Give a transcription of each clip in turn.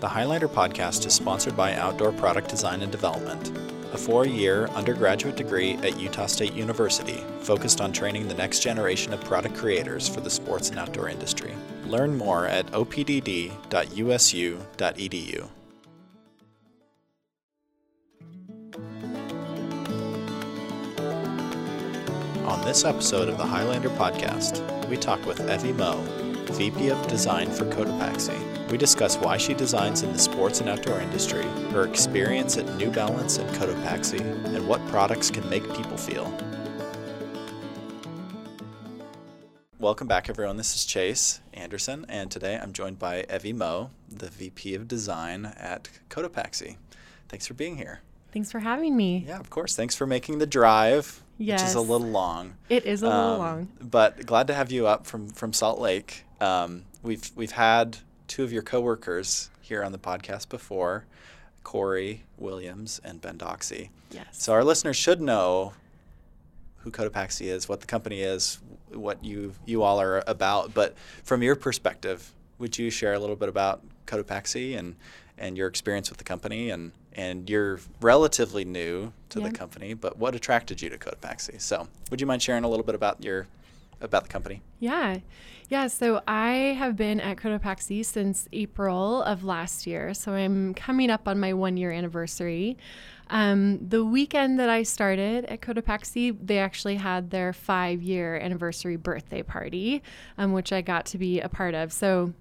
The Highlander podcast is sponsored by Outdoor Product Design and Development, a four year undergraduate degree at Utah State University focused on training the next generation of product creators for the sports and outdoor industry. Learn more at opdd.usu.edu. On this episode of the Highlander podcast, we talk with Evie Moe, VP of Design for Cotopaxi. We discuss why she designs in the sports and outdoor industry, her experience at New Balance and Cotopaxi, and what products can make people feel. Welcome back, everyone. This is Chase Anderson, and today I'm joined by Evie Moe, the VP of Design at Cotopaxi. Thanks for being here. Thanks for having me. Yeah, of course. Thanks for making the drive, yes. which is a little long. It is a little um, long. But glad to have you up from, from Salt Lake. Um, we've we've had two of your coworkers here on the podcast before, Corey Williams and Ben Doxey. Yes. So our listeners should know who Cotopaxi is, what the company is, what you you all are about. But from your perspective, would you share a little bit about Cotopaxi and and your experience with the company and and you're relatively new to the company, but what attracted you to Cotopaxi? So, would you mind sharing a little bit about your about the company? Yeah. Yeah, so I have been at Cotopaxi since April of last year. So I'm coming up on my one year anniversary. Um, the weekend that I started at Cotopaxi, they actually had their five year anniversary birthday party, um, which I got to be a part of. So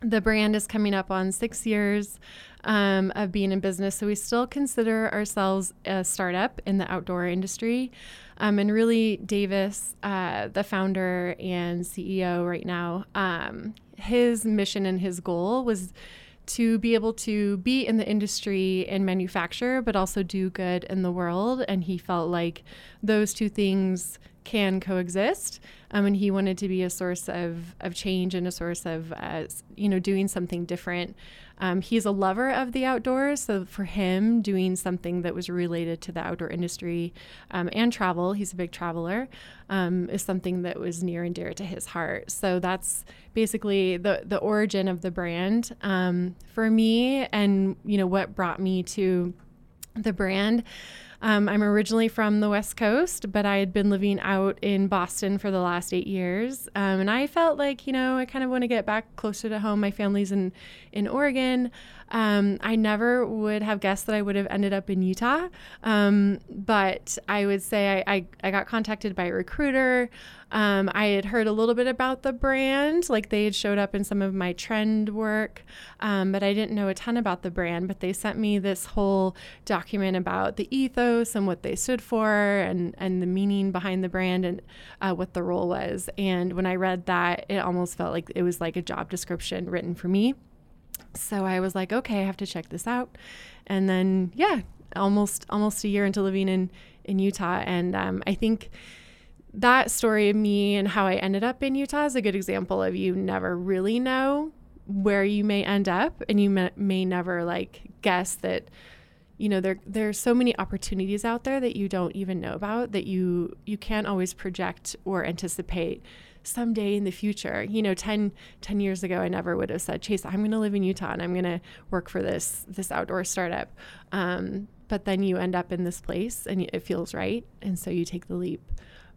the brand is coming up on six years um, of being in business. So we still consider ourselves a startup in the outdoor industry. Um, and really, Davis, uh, the founder and CEO right now, um, his mission and his goal was to be able to be in the industry and manufacture, but also do good in the world. And he felt like those two things can coexist. Um, and he wanted to be a source of, of change and a source of, uh, you know, doing something different. Um, he's a lover of the outdoors. So for him, doing something that was related to the outdoor industry um, and travel, he's a big traveler, um, is something that was near and dear to his heart. So that's basically the, the origin of the brand. Um, for me and, you know, what brought me to the brand. Um, I'm originally from the West Coast, but I had been living out in Boston for the last eight years. Um, and I felt like, you know, I kind of want to get back closer to home. My family's in, in Oregon. Um, I never would have guessed that I would have ended up in Utah. Um, but I would say I, I, I, got contacted by a recruiter. Um, I had heard a little bit about the brand, like they had showed up in some of my trend work, um, but I didn't know a ton about the brand. But they sent me this whole document about the ethos and what they stood for and, and the meaning behind the brand and uh, what the role was. And when I read that, it almost felt like it was like a job description written for me. So I was like, okay, I have to check this out. And then, yeah, almost almost a year into living in in Utah, and um, I think that story of me and how I ended up in Utah is a good example of you never really know where you may end up, and you may, never like guess that you know there there's so many opportunities out there that you don't even know about that you you can't always project or anticipate someday in the future. You know, 10, 10 years ago, I never would have said, Chase, I'm going to live in Utah and I'm going to work for this, this outdoor startup. Um, but then you end up in this place and it feels right. And so you take the leap.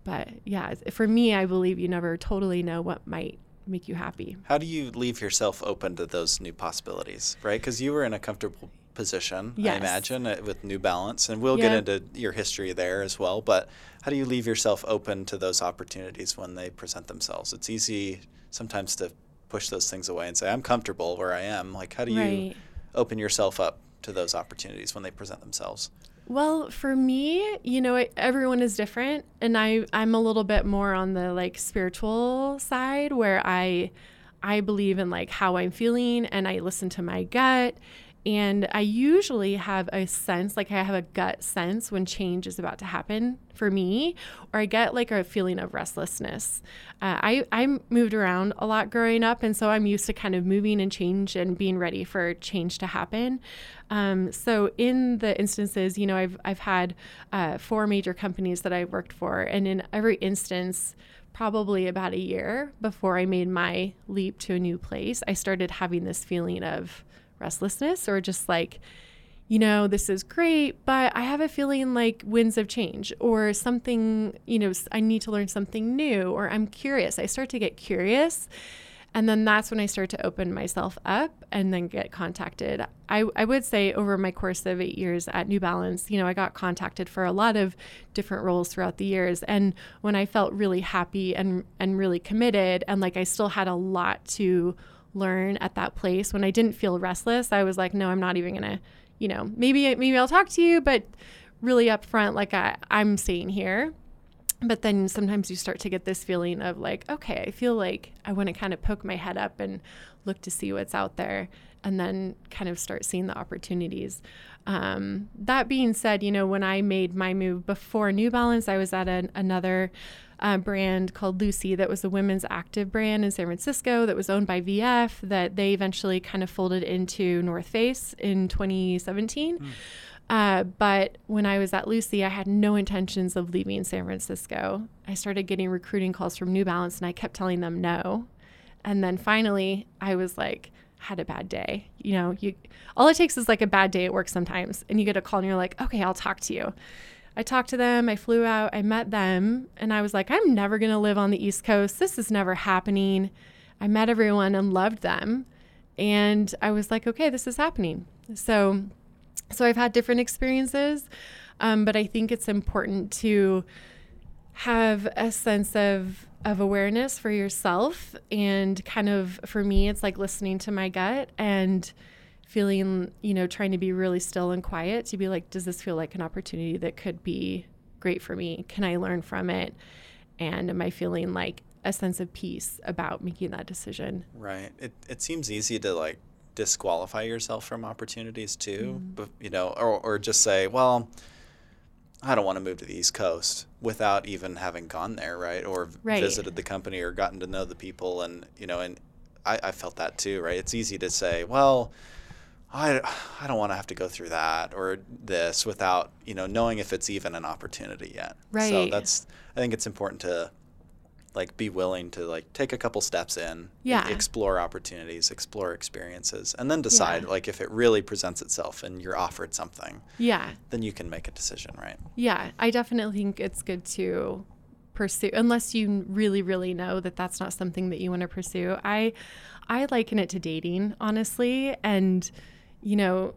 But yeah, for me, I believe you never totally know what might make you happy. How do you leave yourself open to those new possibilities, right? Because you were in a comfortable position, yes. I imagine, uh, with New Balance, and we'll get into your history there as well. But how do you leave yourself open to those opportunities when they present themselves? It's easy sometimes to push those things away and say, "I'm comfortable where I am." Like, how do you right. open yourself up to those opportunities when they present themselves? Well, for me, you know, everyone is different, and I I'm a little bit more on the like spiritual side where I I believe in like how I'm feeling and I listen to my gut and I usually have a sense, like I have a gut sense when change is about to happen for me, or I get like a feeling of restlessness. Uh, I, I moved around a lot growing up, and so I'm used to kind of moving and change and being ready for change to happen. Um, so in the instances, you know, I've, I've had uh, four major companies that I've worked for, and in every instance, probably about a year before I made my leap to a new place, I started having this feeling of restlessness or just like, you know, this is great, but I have a feeling like winds of change or something, you know, I need to learn something new or I'm curious. I start to get curious. And then that's when I start to open myself up and then get contacted. I, I would say over my course of eight years at New Balance, you know, I got contacted for a lot of different roles throughout the years. And when I felt really happy and, and really committed, and like I still had a lot to learn at that place, when I didn't feel restless, I was like, no, I'm not even going to you know, maybe maybe I'll talk to you, but really upfront, like I, I'm staying here. But then sometimes you start to get this feeling of like, okay, I feel like I want to kind of poke my head up and look to see what's out there and then kind of start seeing the opportunities. Um, that being said, you know, when I made my move before New Balance, I was at an, another uh, brand called Lucy that was a women's active brand in San Francisco that was owned by VF that they eventually kind of folded into North Face in 2017. Mm. Uh, but when I was at Lucy, I had no intentions of leaving San Francisco. I started getting recruiting calls from New Balance and I kept telling them no. And then finally, I was like, had a bad day. You know, you all it takes is like a bad day at work sometimes, and you get a call and you're like, okay, I'll talk to you. I talked to them, I flew out, I met them, and I was like, I'm never going to live on the East Coast. This is never happening. I met everyone and loved them. And I was like, okay, this is happening. So, so I've had different experiences, um, but I think it's important to have a sense of of awareness for yourself and kind of for me it's like listening to my gut and feeling, you know, trying to be really still and quiet to be like, does this feel like an opportunity that could be great for me? Can I learn from it? And am I feeling like a sense of peace about making that decision? Right. It, it seems easy to like disqualify yourself from opportunities too, mm. but, you know, or, or just say, well, I don't want to move to the East Coast without even having gone there, right? Or right. visited the company or gotten to know the people. And, you know, and I, I felt that too, right? It's easy to say, well, I, I don't want to have to go through that or this without you know knowing if it's even an opportunity yet. Right. So that's I think it's important to like be willing to like take a couple steps in, yeah. explore opportunities, explore experiences, and then decide yeah. like if it really presents itself and you're offered something. Yeah. Then you can make a decision, right? Yeah, I definitely think it's good to pursue unless you really really know that that's not something that you want to pursue. I I liken it to dating, honestly, and you know,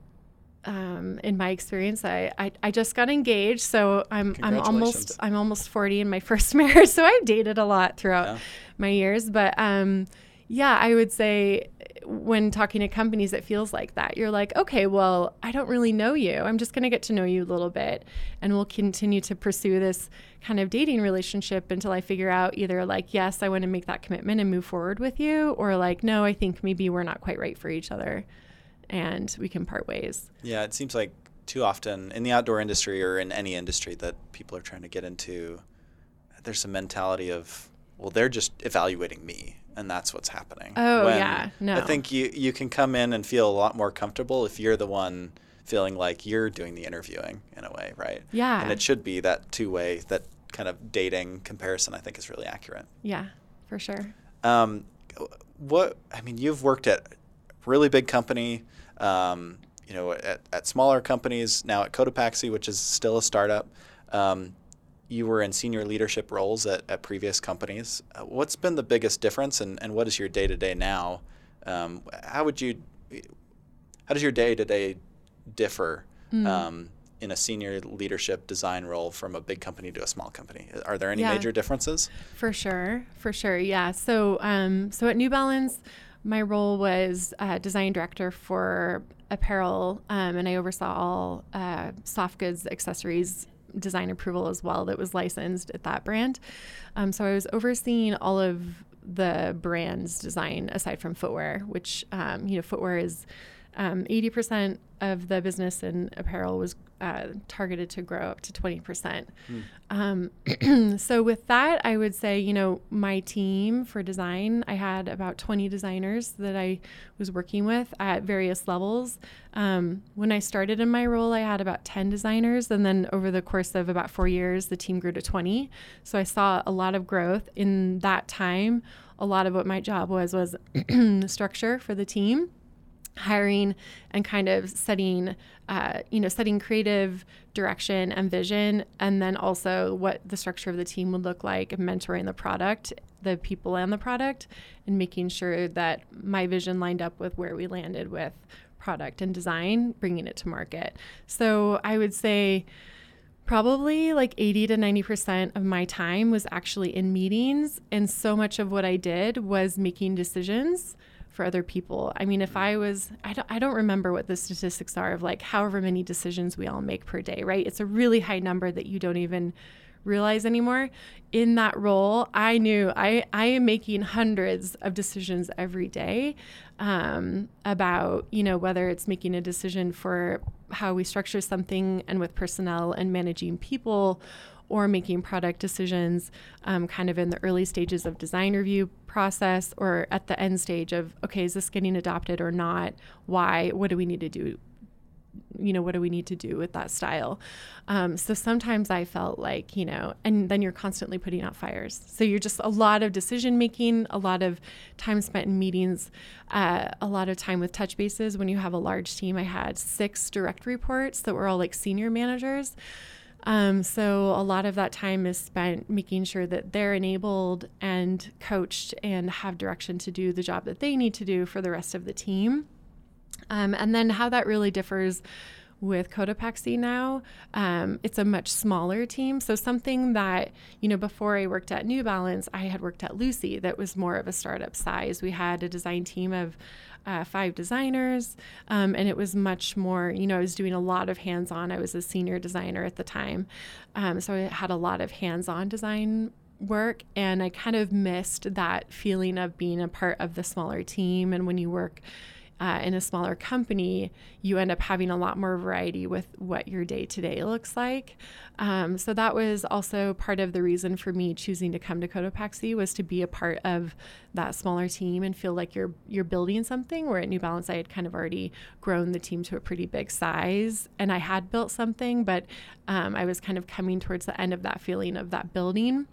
um, in my experience, I, I, I, just got engaged, so I'm I'm almost I'm almost 40 in my first marriage, so I've dated a lot throughout yeah. my years. But um, yeah, I would say when talking to companies, it feels like that. You're like, okay, well, I don't really know you. I'm just going to get to know you a little bit, and we'll continue to pursue this kind of dating relationship until I figure out either like, yes, I want to make that commitment and move forward with you, or like, no, I think maybe we're not quite right for each other and we can part ways. Yeah, it seems like too often in the outdoor industry or in any industry that people are trying to get into, there's a mentality of, well, they're just evaluating me, and that's what's happening. Oh when yeah, no. I think you you can come in and feel a lot more comfortable if you're the one feeling like you're doing the interviewing in a way, right? Yeah. And it should be that two way, that kind of dating comparison. I think is really accurate. Yeah, for sure. Um, what I mean, you've worked at really big company um, you know, at, at smaller companies, now at Cotopaxi, which is still a startup. Um, you were in senior leadership roles at, at previous companies. Uh, what's been the biggest difference, and, and what is your day to day now? Um, how would you, how does your day to day differ mm. in a senior leadership design role from a big company to a small company? Are there any yeah, major differences? For sure, for sure, yeah. So, um, so at New Balance, my role was uh, design director for apparel, um, and I oversaw all uh, soft goods, accessories, design approval as well that was licensed at that brand. Um, so I was overseeing all of the brand's design aside from footwear, which um, you know footwear is um, 80% of the business in apparel was uh, targeted to grow up to 20%. Mm. Um, so, with that, I would say, you know, my team for design, I had about 20 designers that I was working with at various levels. Um, when I started in my role, I had about 10 designers. And then over the course of about four years, the team grew to 20. So, I saw a lot of growth in that time. A lot of what my job was was structure for the team hiring and kind of setting uh, you know setting creative direction and vision and then also what the structure of the team would look like mentoring the product the people and the product and making sure that my vision lined up with where we landed with product and design bringing it to market. So i would say probably like 80 to 90% of my time was actually in meetings and so much of what i did was making decisions for other people. I mean, if I was, I don't, I don't remember what the statistics are of like however many decisions we all make per day, right? It's a really high number that you don't even realize anymore. In that role, I knew I, I am making hundreds of decisions every day um, about, you know, whether it's making a decision for how we structure something and with personnel and managing people or making product decisions um, kind of in the early stages of design review process or at the end stage of okay is this getting adopted or not? Why? What do we need to do? You know what do we need to do with that style? Um, so sometimes i felt like you know and then you're constantly putting out fires. So you're just a lot of decision making a lot of time spent in meetings uh, a lot of time with touch bases. When you have a large team i had six direct reports that were all like senior managers um, so a lot of that time is spent making sure that they're enabled and coached and have direction to do the job that they need to do for the rest of the team. Um, and then how that really differs with Cotopaxi now, um, it's a much smaller team. So something that you know before I worked at New Balance, I had worked at Lucy that was more of a startup size. We had a design team of uh, five designers, um, and it was much more. You know, I was doing a lot of hands-on. I was a senior designer at the time, um, so I had a lot of hands-on design work and I kind of missed that feeling of being a part of the smaller team and when you work uh, in a smaller company, you end up having a lot more variety with what your day to day looks like. Um, so that was also part of the reason for me choosing to come to Cotopaxi was to be a part of that smaller team and feel like you're you're building something. Where at New Balance, I had kind of already grown the team to a pretty big size, and I had built something, but um, I was kind of coming towards the end of that feeling of that building.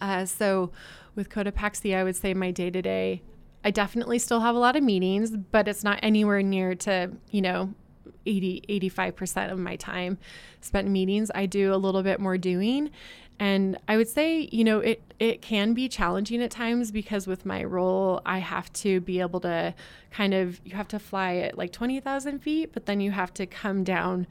Uh, so with Cotopaxi, I would say my day to day I definitely still have a lot of meetings, but it's not anywhere near to, you know, 80, 85% of my time spent in meetings. I do a little bit more doing. And I would say, you know, it, it can be challenging at times because with my role, I have to be able to kind of, you have to fly at like 20,000 feet, but then you have to come down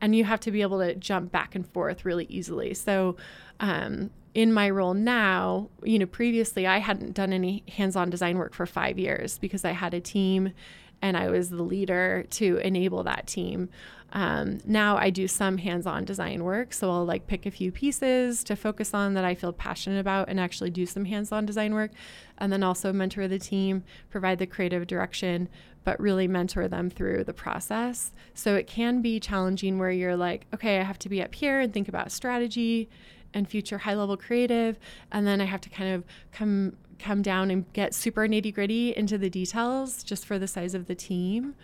and you have to be able to jump back and forth really easily. So, um, in my role now, you know, previously I hadn't done any hands on design work for five years because I had a team and I was the leader to enable that team. Um, now I do some hands on design work. So I'll like pick a few pieces to focus on that I feel passionate about and actually do some hands on design work. And then also mentor the team, provide the creative direction, but really mentor them through the process. So it can be challenging where you're like, okay, I have to be up here and think about strategy and future high level creative and then i have to kind of come come down and get super nitty gritty into the details just for the size of the team.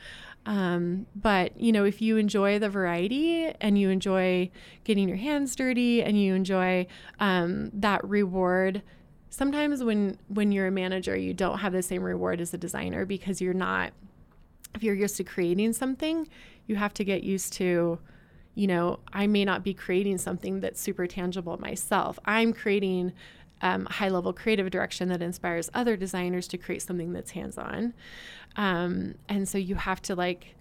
Um, but you know if you enjoy the variety and you enjoy getting your hands dirty and you enjoy um, that reward sometimes when when you're a manager you don't have the same reward as a designer because you're not if you're used to creating something you have to get used to you know, I may not be creating something that's super tangible myself. I'm creating um, high level creative direction that inspires other designers to create something that's hands on. Um, and so you have to like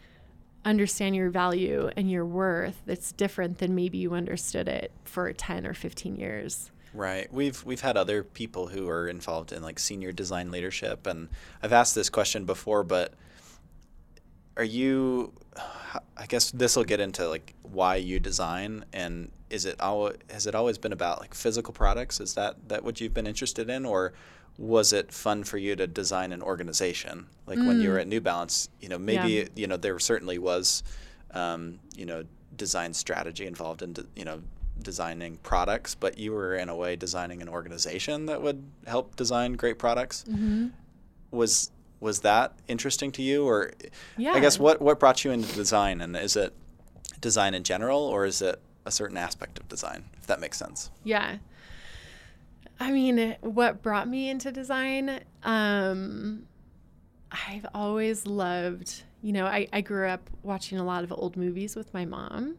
understand your value and your worth that's different than maybe you understood it for 10 or 15 years. Right. We've we've had other people who are involved in like senior design leadership and I've asked this question before but are you I guess this will get into like why you design and is it always has it always been about like physical products is that that what you've been interested in or was it fun for you to design an organization like mm. when you were mm. at New Balance you know maybe yeah. you know there certainly was um, you know design strategy involved in de- you know designing products but you were in a way designing an organization that would help design great products mm-hmm. was was that interesting to you or yeah. I guess what what brought you into design and is it design in general or is it a certain aspect of design if that makes sense yeah I mean what brought me into design um I've always loved, you know, I, I grew up watching a lot of old movies with my mom,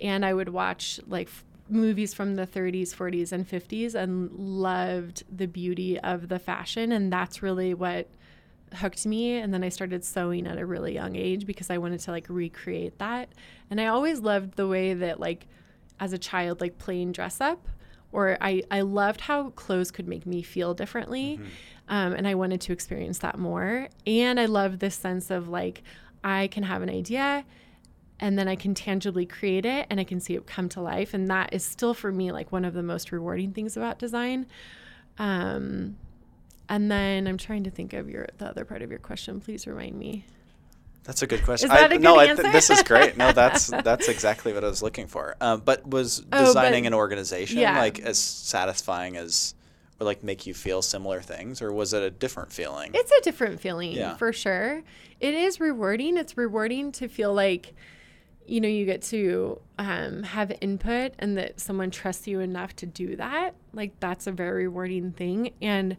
and I would watch like f- movies from the 30s, 40s, and 50s and loved the beauty of the fashion. And that's really what hooked me. And then I started sewing at a really young age because I wanted to like recreate that. And I always loved the way that, like, as a child, like playing dress up, or I, I loved how clothes could make me feel differently. Mm-hmm. Um, and I wanted to experience that more. And I love this sense of like, I can have an idea and then I can tangibly create it and I can see it come to life. And that is still for me like one of the most rewarding things about design. Um, and then I'm trying to think of your the other part of your question. Please remind me. That's a good question. Is that I, a good no, answer? I, this is great. No, that's that's exactly what I was looking for. Um, but was designing oh, but, an organization yeah. like as satisfying as, or like make you feel similar things, or was it a different feeling? It's a different feeling yeah. for sure. It is rewarding. It's rewarding to feel like, you know, you get to um, have input and that someone trusts you enough to do that. Like that's a very rewarding thing. And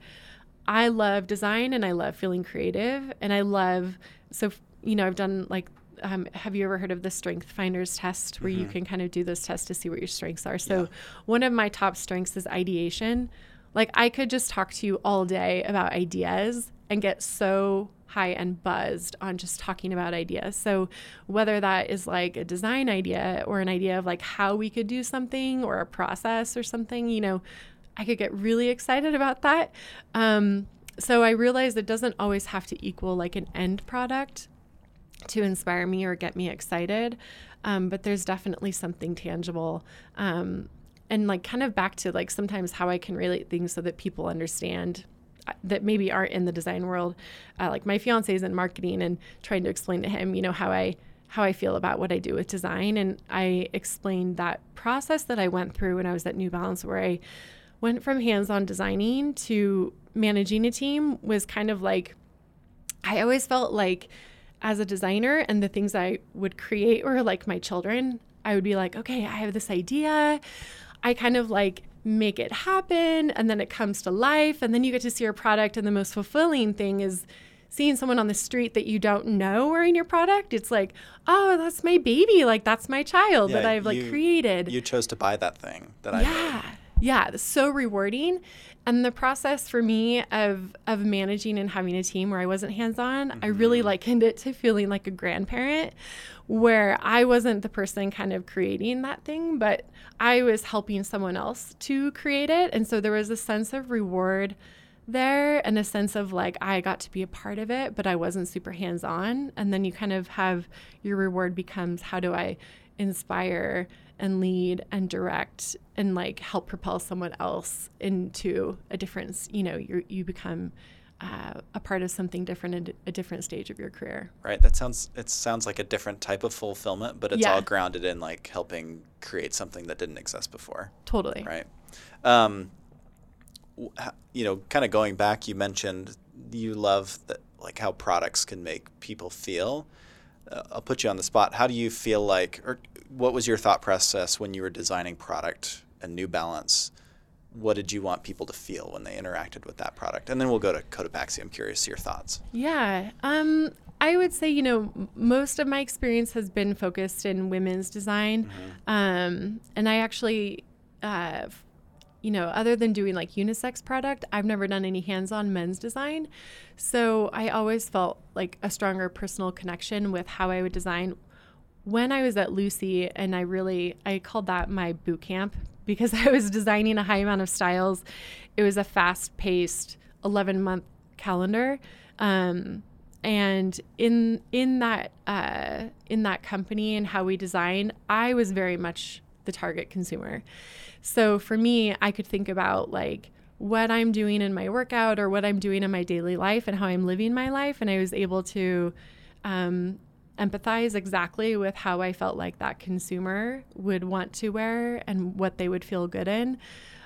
I love design and I love feeling creative and I love so you know, I've done like um, have you ever heard of the strength finders test where mm-hmm. you can kind of do those tests to see what your strengths are so yeah. one of my top strengths is ideation like i could just talk to you all day about ideas and get so high and buzzed on just talking about ideas so whether that is like a design idea or an idea of like how we could do something or a process or something you know i could get really excited about that um, so i realized it doesn't always have to equal like an end product to inspire me or get me excited. Um, but there's definitely something tangible. Um, and like kind of back to like sometimes how I can relate things so that people understand uh, that maybe aren't in the design world. Uh, like my fiance is in marketing and trying to explain to him, you know, how I how I feel about what I do with design. And I explained that process that I went through when I was at New Balance, where I went from hands-on designing to managing a team was kind of like I always felt like as a designer and the things I would create were like my children. I would be like, okay, I have this idea. I kind of like make it happen and then it comes to life and then you get to see your product and the most fulfilling thing is seeing someone on the street that you don't know wearing your product it's like oh that's my baby like that's my child yeah, that i've like you, created you chose to buy that thing that i yeah. Yeah so rewarding and the process for me of of managing and having a team where I wasn't hands on, mm-hmm. I really mm-hmm. likened it to feeling like a grandparent where I wasn't the person kind of creating that thing, but I was helping someone else to create it. And so there was a sense of reward there and a sense of like I got to be a part of it, but I wasn't super hands on. And then you kind of have your reward becomes how do I inspire and lead and direct and like help propel someone else into a difference you know you you become uh, a part of something different at a different stage of your career. Right. That sounds it sounds like a different type of fulfillment but it's yeah. all grounded in like helping create something that didn't exist before. Totally. Right. Um, you know kind of going back you mentioned you love that like how products can make people feel. Uh, I'll put you on the spot. How do you feel like, or what was your thought process when you were designing product and New Balance? What did you want people to feel when they interacted with that product? And then we'll go to Cotopaxi. I'm curious your thoughts. Yeah. Um, I would say, you know, most of my experience has been focused in women's design. Mm-hmm. Um, and I actually, uh, you know, other than doing like unisex product, I've never done any hands on men's design. So I always felt like a stronger personal connection with how I would design when I was at Lucy, and I really I called that my boot camp because I was designing a high amount of styles. It was a fast paced 11 month calendar. Um, and in in that uh, in that company and how we design, I was very much the target consumer. So for me, I could think about like what I'm doing in my workout or what I'm doing in my daily life and how I'm living my life, and I was able to um, empathize exactly with how I felt like that consumer would want to wear and what they would feel good in.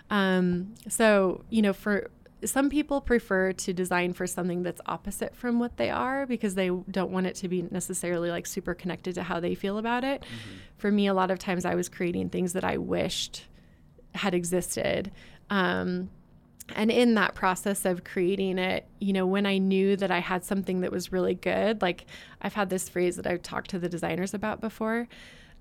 Um, so, you know, for some people prefer to design for something that's opposite from what they are because they don't want it to be necessarily like super connected to how they feel about it. Mm-hmm. For me, a lot of times I was creating things that I wished had existed. Um, and in that process of creating it, you know, when I knew that I had something that was really good, like I've had this phrase that I've talked to the designers about before,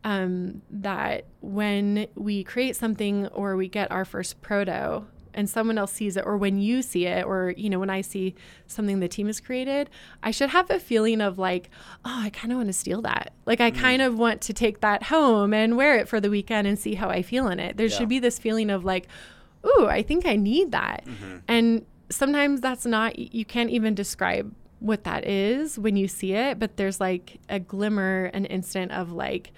um, that when we create something or we get our first proto and someone else sees it, or when you see it, or, you know, when I see something the team has created, I should have a feeling of like, oh, I kind of want to steal that. Like, I mm. kind of want to take that home and wear it for the weekend and see how I feel in it. There yeah. should be this feeling of like, ooh, I think I need that. Mm-hmm. And sometimes that's not, you can't even describe what that is when you see it, but there's like a glimmer, an instant of like,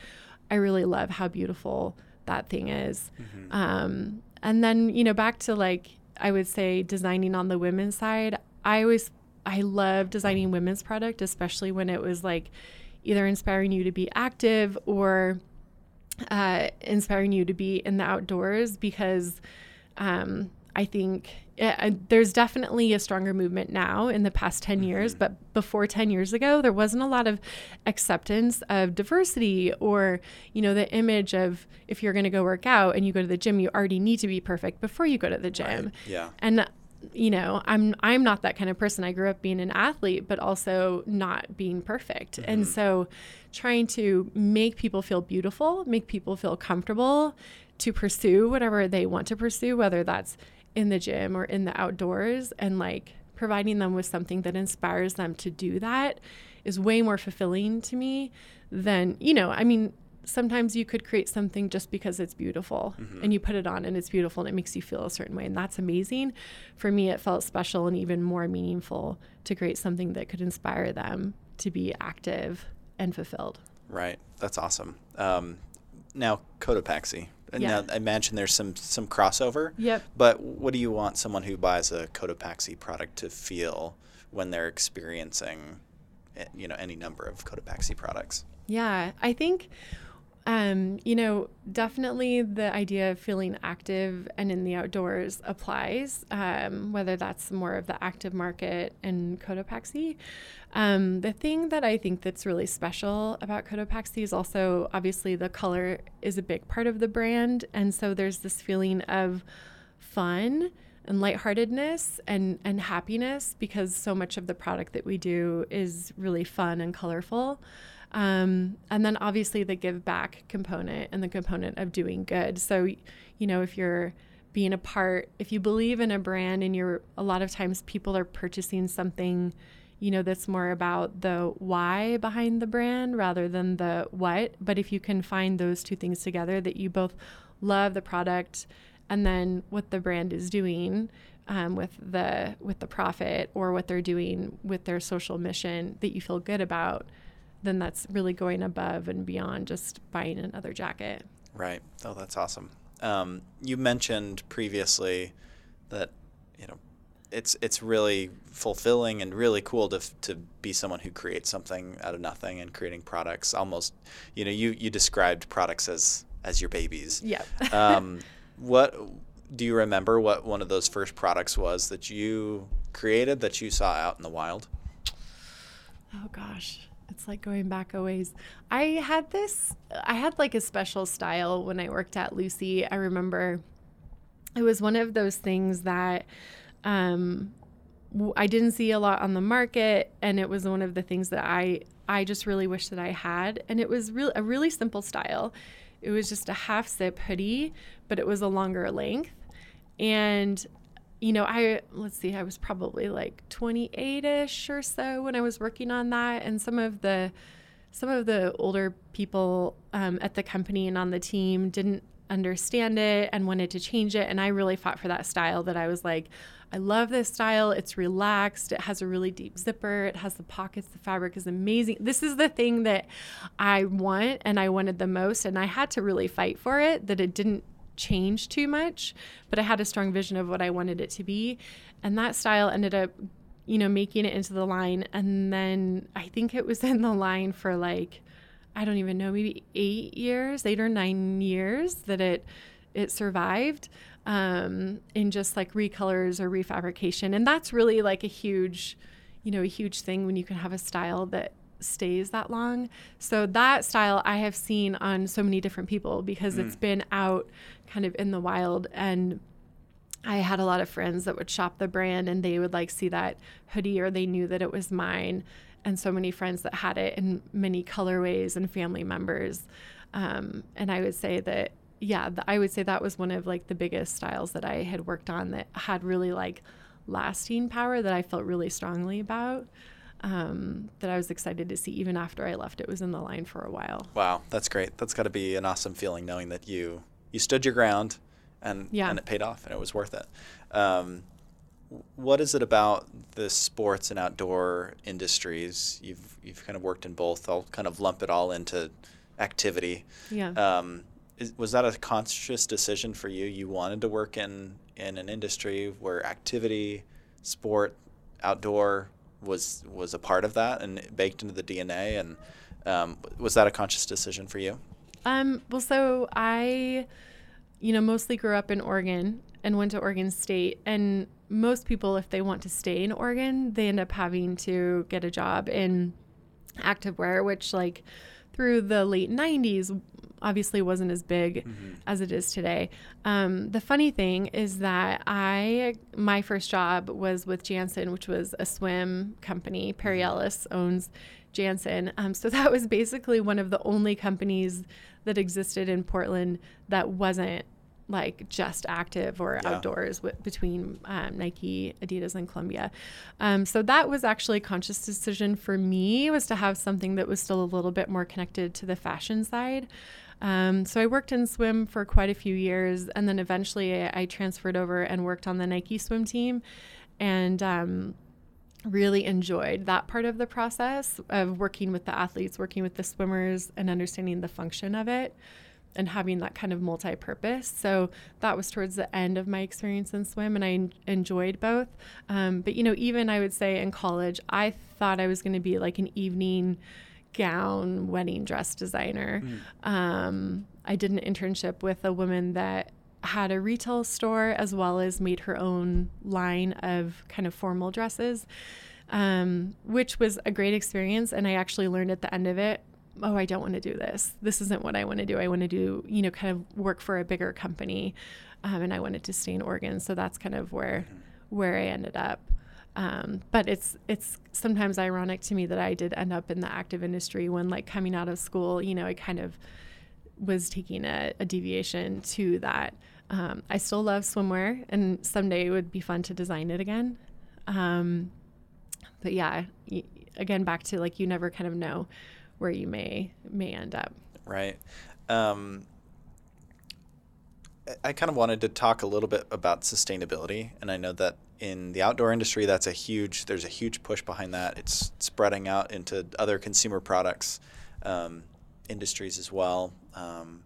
I really love how beautiful that thing is. Mm-hmm. Um, and then, you know, back to like, I would say designing on the women's side, I always, I love designing women's product, especially when it was like either inspiring you to be active or uh, inspiring you to be in the outdoors because um, I think uh, there's definitely a stronger movement now in the past 10 mm-hmm. years, but before 10 years ago, there wasn't a lot of acceptance of diversity or, you know, the image of if you're going to go work out and you go to the gym, you already need to be perfect before you go to the gym. Right. Yeah. And you know, I'm I'm not that kind of person. I grew up being an athlete, but also not being perfect. Mm-hmm. And so trying to make people feel beautiful, make people feel comfortable to pursue whatever they want to pursue, whether that's in the gym or in the outdoors and like providing them with something that inspires them to do that is way more fulfilling to me than, you know, I mean, sometimes you could create something just because it's beautiful mm-hmm. and you put it on and it's beautiful and it makes you feel a certain way and that's amazing. For me, it felt special and even more meaningful to create something that could inspire them to be active and fulfilled. Right. That's awesome. Um, now, Cotopaxi, yeah. Now, I imagine there's some some crossover. Yep. But what do you want someone who buys a Cotopaxi product to feel when they're experiencing, eh, you know, any number of Cotopaxi products? Yeah, I think um, you know, definitely the idea of feeling active and in the outdoors applies, um, whether that's more of the active market and Cotopaxi. Um, the thing that I think that's really special about Cotopaxi is also obviously the color is a big part of the brand. And so there's this feeling of fun and lightheartedness and, and happiness because so much of the product that we do is really fun and colorful. Um, and then obviously the give back component and the component of doing good. So, you know, if you're being a part, if you believe in a brand and you're a lot of times people are purchasing something, you know, that's more about the why behind the brand rather than the what. But if you can find those two things together, that you both love the product and then what the brand is doing um, with the with the profit or what they're doing with their social mission that you feel good about then that's really going above and beyond just buying another jacket. Right. Oh, that's awesome. Um, you mentioned previously that you know it's it's really fulfilling and really cool to to be someone who creates something out of nothing and creating products. Almost, you know, you you described products as as your babies. Yeah. um, what do you remember? What one of those first products was that you created that you saw out in the wild? Oh gosh. It's like going back a ways. I had this, I had like a special style when I worked at Lucy. I remember it was one of those things that um, I didn't see a lot on the market, and it was one of the things that I I just really wish that I had. And it was real a really simple style. It was just a half zip hoodie, but it was a longer length. And you know, I let's see, I was probably like 28ish or so when I was working on that, and some of the some of the older people um, at the company and on the team didn't understand it and wanted to change it, and I really fought for that style. That I was like, I love this style. It's relaxed. It has a really deep zipper. It has the pockets. The fabric is amazing. This is the thing that I want and I wanted the most. And I had to really fight for it that it didn't change too much, but I had a strong vision of what I wanted it to be. And that style ended up, you know, making it into the line. And then I think it was in the line for like, I don't even know, maybe eight years, eight or nine years that it it survived um, in just like recolors or refabrication. And that's really like a huge, you know, a huge thing when you can have a style that stays that long. So that style I have seen on so many different people because mm. it's been out kind of in the wild and I had a lot of friends that would shop the brand and they would like see that hoodie or they knew that it was mine. And so many friends that had it in many colorways and family members. Um, and I would say that, yeah, I would say that was one of like the biggest styles that I had worked on that had really like lasting power that I felt really strongly about. Um, that I was excited to see even after I left. It was in the line for a while. Wow, that's great. That's got to be an awesome feeling knowing that you you stood your ground and yeah. and it paid off and it was worth it. Um, what is it about the sports and outdoor industries? You've you've kind of worked in both. I'll kind of lump it all into activity. Yeah. Um, is, was that a conscious decision for you? You wanted to work in in an industry where activity, sport, outdoor was was a part of that and baked into the DNA. And um, was that a conscious decision for you? Um, well, so I you know, mostly grew up in Oregon and went to Oregon State. And most people, if they want to stay in Oregon, they end up having to get a job in activewear, which, like, through the late 90s, obviously wasn't as big mm-hmm. as it is today. Um, the funny thing is that I, my first job was with Jantzen, which was a swim company. Perry mm-hmm. Ellis owns Jantzen. Um, so that was basically one of the only companies that existed in Portland that wasn't like just active or yeah. outdoors w- between um, Nike, Adidas, and Columbia. Um, so that was actually a conscious decision for me was to have something that was still a little bit more connected to the fashion side. Um, so I worked in swim for quite a few years, and then eventually I, I transferred over and worked on the Nike swim team, and um, really enjoyed that part of the process of working with the athletes, working with the swimmers, and understanding the function of it and having that kind of multi-purpose. So that was towards the end of my experience in swim, and I en- enjoyed both. Um, but you know, even I would say in college, I thought I was going to be like an evening gown wedding dress designer. Mm. Um, I did an internship with a woman that had a retail store as well as made her own line of kind of formal dresses, um, which was a great experience. And I actually learned at the end of it oh, I don't want to do this. This isn't what I want to do. I want to do, you know, kind of work for a bigger company. Um, and I wanted to stay in Oregon. So that's kind of where mm-hmm. where I ended up. Um, but it's it's sometimes ironic to me that I did end up in the active industry when like coming out of school, you know, I kind of was taking a, a deviation to that. Um, I still love swimwear, and someday it would be fun to design it again. Um, but yeah, y- again, back to like you never kind of know where you may may end up. Right. Um, I kind of wanted to talk a little bit about sustainability, and I know that in the outdoor industry, that's a huge. There's a huge push behind that. It's spreading out into other consumer products um, industries as well. Um,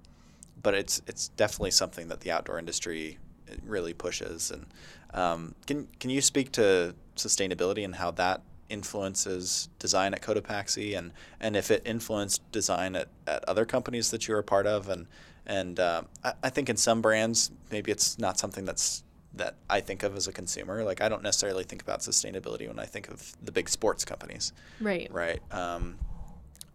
but it's it's definitely something that the outdoor industry really pushes. And um, can can you speak to sustainability and how that influences design at Cotopaxi and and if it influenced design at, at other companies that you're a part of and and uh, I, I think in some brands maybe it's not something that's that I think of as a consumer. Like I don't necessarily think about sustainability when I think of the big sports companies. Right. Right. Um,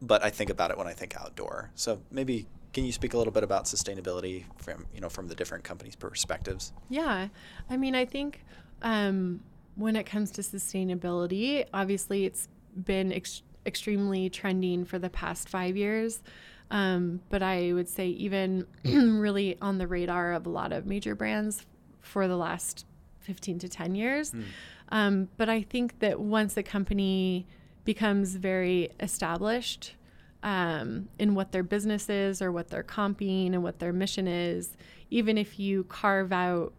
but I think about it when I think outdoor. So maybe can you speak a little bit about sustainability from you know from the different companies' perspectives? Yeah, I mean, I think um, when it comes to sustainability, obviously it's been ex- extremely trending for the past five years. Um, but I would say even really on the radar of a lot of major brands for the last 15 to 10 years. Mm. Um, but I think that once a company becomes very established um, in what their business is or what they're comping and what their mission is, even if you carve out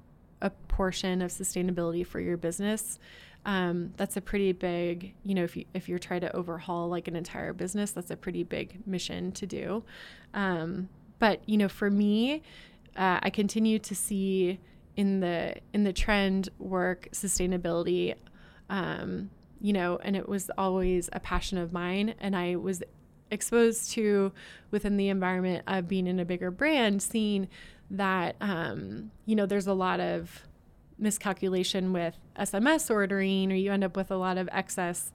portion of sustainability for your business, um, that's a pretty big, you know, if you if you're trying to overhaul like an entire business, that's a pretty big mission to do. Um, but you know, for me, uh, I continue to see in the in the trend work sustainability. Um, you know, and it was always a passion of mine, and I was exposed to within the environment of being in a bigger brand, seeing that um, you know there's a lot of miscalculation with SMS ordering, or you end up with a lot of excess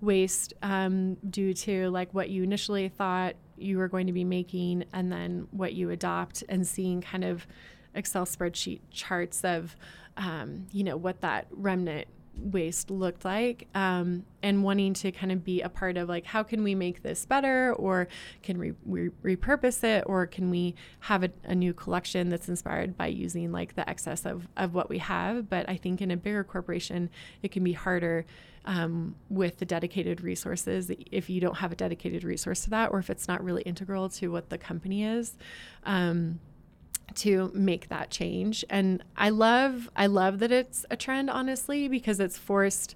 waste um, due to like what you initially thought you were going to be making, and then what you adopt, and seeing kind of Excel spreadsheet charts of, um, you know, what that remnant waste looked like um, and wanting to kind of be a part of like how can we make this better or can we re- repurpose it or can we have a, a, new collection that's inspired by using like the excess of, of what we have? But i think in a bigger corporation it can be harder um, with the dedicated resources if you don't have a dedicated resource to that or if it's not really integral to what the company is. Um, to make that change. And I love I love that it's a trend honestly because it's forced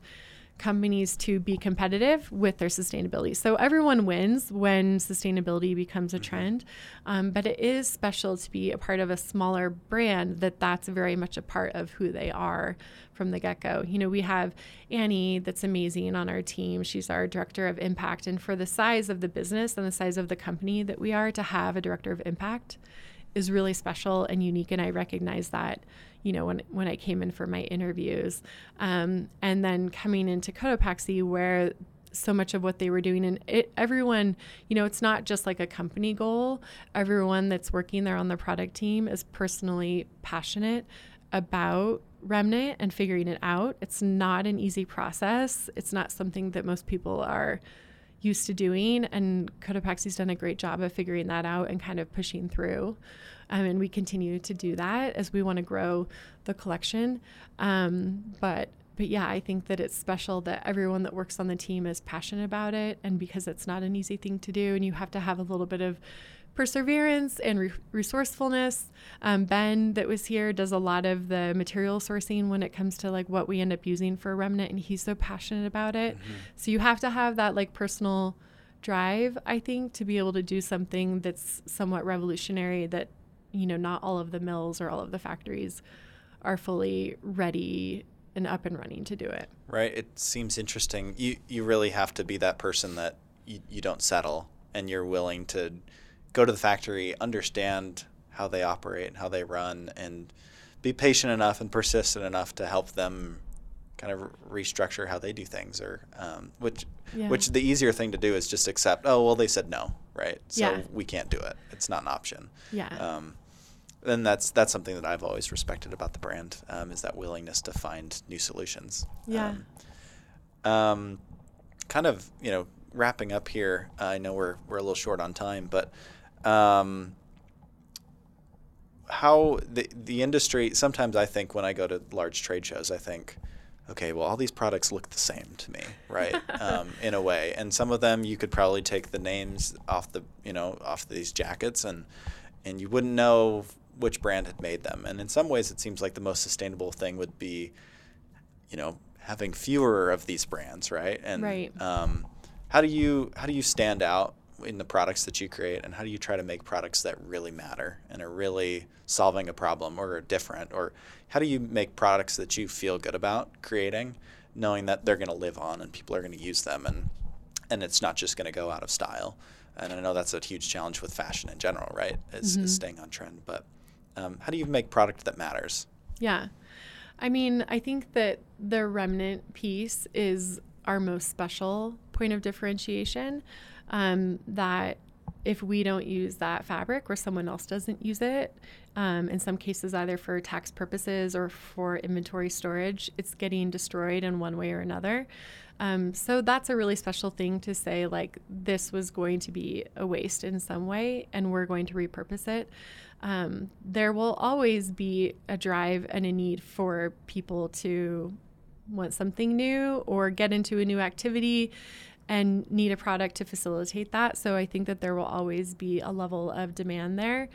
companies to be competitive with their sustainability. So everyone wins when sustainability becomes a mm-hmm. trend, um, but it is special to be a part of a smaller brand that that's very much a part of who they are from the get go. You know, we have Annie that's amazing on our team. She's our director of impact, and for the size of the business and the size of the company that we are, to have a director of impact is really special and unique and i recognize that you know when when i came in for my interviews. Um, and then coming into cotopaxi where so much of what they were doing and it, everyone you know it's not just like a company goal. Everyone that's working there on the product team is personally passionate about remnant and figuring it out. It's not an easy process. It's not something that most people are used to doing. And Cotopaxi's done a great job of figuring that out and kind of pushing through. Um, and we continue to do that as we want to grow the collection. Um, but but yeah, I think that it's special that everyone that works on the team is passionate about it, and because it's not an easy thing to do, and you have to have a little bit of perseverance and re- resourcefulness. Um, ben, that was here, does a lot of the material sourcing when it comes to like what we end up using for remnant, and he's so passionate about it. Mm-hmm. So you have to have that like personal drive, I think, to be able to do something that's somewhat revolutionary. That you know, not all of the mills or all of the factories are fully ready and up and running to do it. Right. It seems interesting. You you really have to be that person that you, you don't settle and you're willing to go to the factory, understand how they operate, how they run, and be patient enough and persistent enough to help them kind of restructure how they do things or um, which yeah. which the easier thing to do is just accept oh well they said no right? So yeah. we can't do it. It's not an option. Yeah. Um, and that's that's something that I've always respected about the brand um, is that willingness to find new solutions. Yeah. Um, um kind of you know wrapping up here I know we're we're a little short on time but um, how the the industry sometimes I think when I go to large trade shows I think okay well all these products look the same to me right? Um, in a way. And some of them you could probably take the names off the you know off these jackets and and you wouldn't know which brand had made them. And in some ways it seems like the most sustainable thing would be you know having fewer of these brands right? And right. Um, how do you how do you stand out in the products that you create and how do you try to make products that really matter and are really solving a problem or are different? Or how do you make products that you feel good about creating knowing that they're going to live on and people are going to use them and and it's not just going to go out of style? And i know that's a huge challenge with fashion in general right? Is, mm-hmm. is staying on trend but um, how do you make product that matters? Yeah. I mean i think that the remnant piece is our most special point of differentiation um, that if we don't use that fabric or someone else doesn't use it, um, in some cases, either for tax purposes or for inventory storage, it's getting destroyed in one way or another. Um, so that's a really special thing to say, like, this was going to be a waste in some way and we're going to repurpose it. Um, there will always be a drive and a need for people to want something new or get into a new activity and need a product to facilitate that. So I think that there will always be a level of demand there.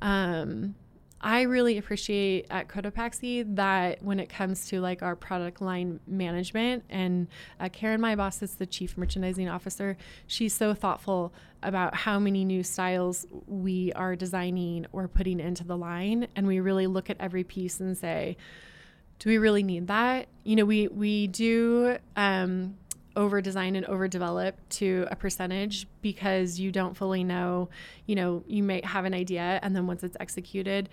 Um, I really appreciate at Cotopaxi that when it comes to like our product line management and uh, Karen, my boss, is the chief merchandising officer. She's so thoughtful about how many new styles we are designing or putting into the line, and we really look at every piece and say, do we really need that? You know, we we do. Um, over design and over develop to a percentage because you don't fully know, you know, you may have an idea and then once it's executed,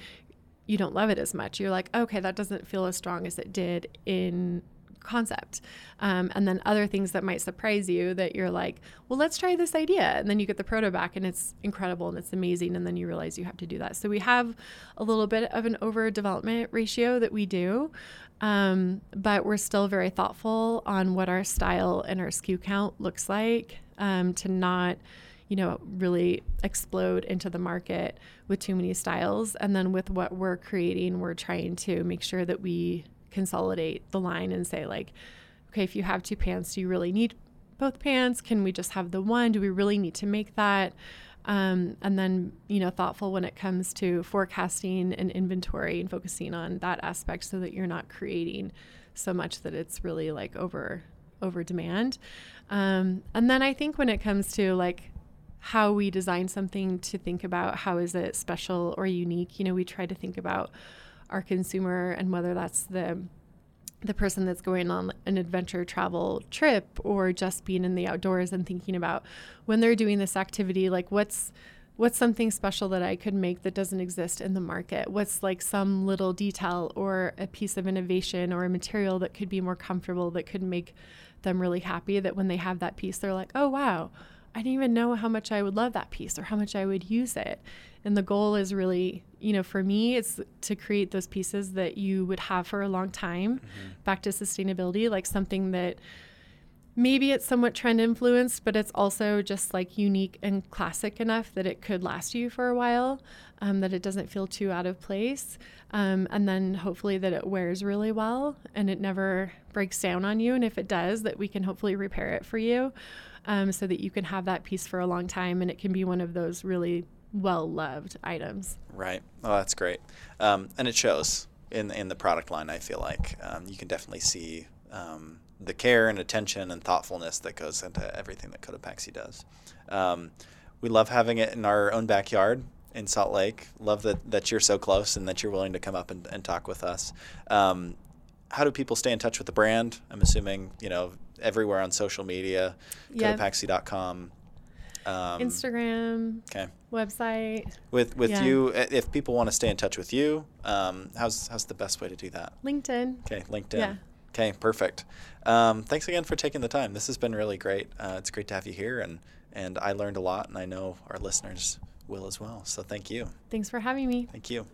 you don't love it as much. You're like, okay, that doesn't feel as strong as it did in concept. Um, and then other things that might surprise you that you're like, well, let's try this idea. And then you get the proto back and it's incredible and it's amazing. And then you realize you have to do that. So we have a little bit of an over development ratio that we do. Um, but we're still very thoughtful on what our style and our SKU count looks like um, to not you know, really explode into the market with too many styles. And then with what we're creating, we're trying to make sure that we consolidate the line and say, like, okay, if you have two pants, do you really need both pants? Can we just have the one? Do we really need to make that? Um, and then, you know, thoughtful when it comes to forecasting and inventory and focusing on that aspect so that you're not creating so much that it's really like over over demand. Um, and then I think when it comes to like how we design something to think about how is it special or unique. You know, we try to think about our consumer and whether that's the the person that's going on an adventure travel trip or just being in the outdoors and thinking about when they're doing this activity like what's what's something special that I could make that doesn't exist in the market? What's like some little detail or a piece of innovation or a material that could be more comfortable that could make them really happy that when they have that piece they're like, "Oh wow, I didn't even know how much I would love that piece or how much I would use it. And the goal is really, you know, for me, it's to create those pieces that you would have for a long time. Mm-hmm. Back to sustainability, like something that maybe it's somewhat trend influenced, but it's also just like unique and classic enough that it could last you for a while, um, that it doesn't feel too out of place. Um, and then hopefully that it wears really well and it never breaks down on you. And if it does, that we can hopefully repair it for you um, so that you can have that piece for a long time and it can be one of those really well loved items. Right. Oh, that's great. Um, and it shows in, in the product line, I feel like. Um, you can definitely see um, the care and attention and thoughtfulness that goes into everything that Cotopaxi does. Um, we love having it in our own backyard in Salt Lake. Love that, that you're so close and that you're willing to come up and, and talk with us. Um, how do people stay in touch with the brand? I'm assuming, you know, everywhere on social media, yep. cotopaxi.com. Um, Instagram. Okay. Website. With with yeah. you, if people want to stay in touch with you, um, how's how's the best way to do that? LinkedIn. Okay, LinkedIn. Yeah. Okay, perfect. Um, thanks again for taking the time. This has been really great. Uh, it's great to have you here, and and I learned a lot, and I know our listeners will as well. So thank you. Thanks for having me. Thank you.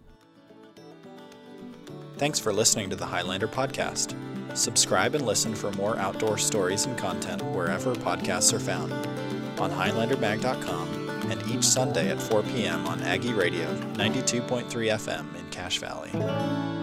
Thanks for listening to the Highlander podcast. Subscribe and listen for more outdoor stories and content wherever podcasts are found on HighlanderMag.com and each Sunday at 4 p.m. on Aggie Radio 92.3 FM in Cache Valley.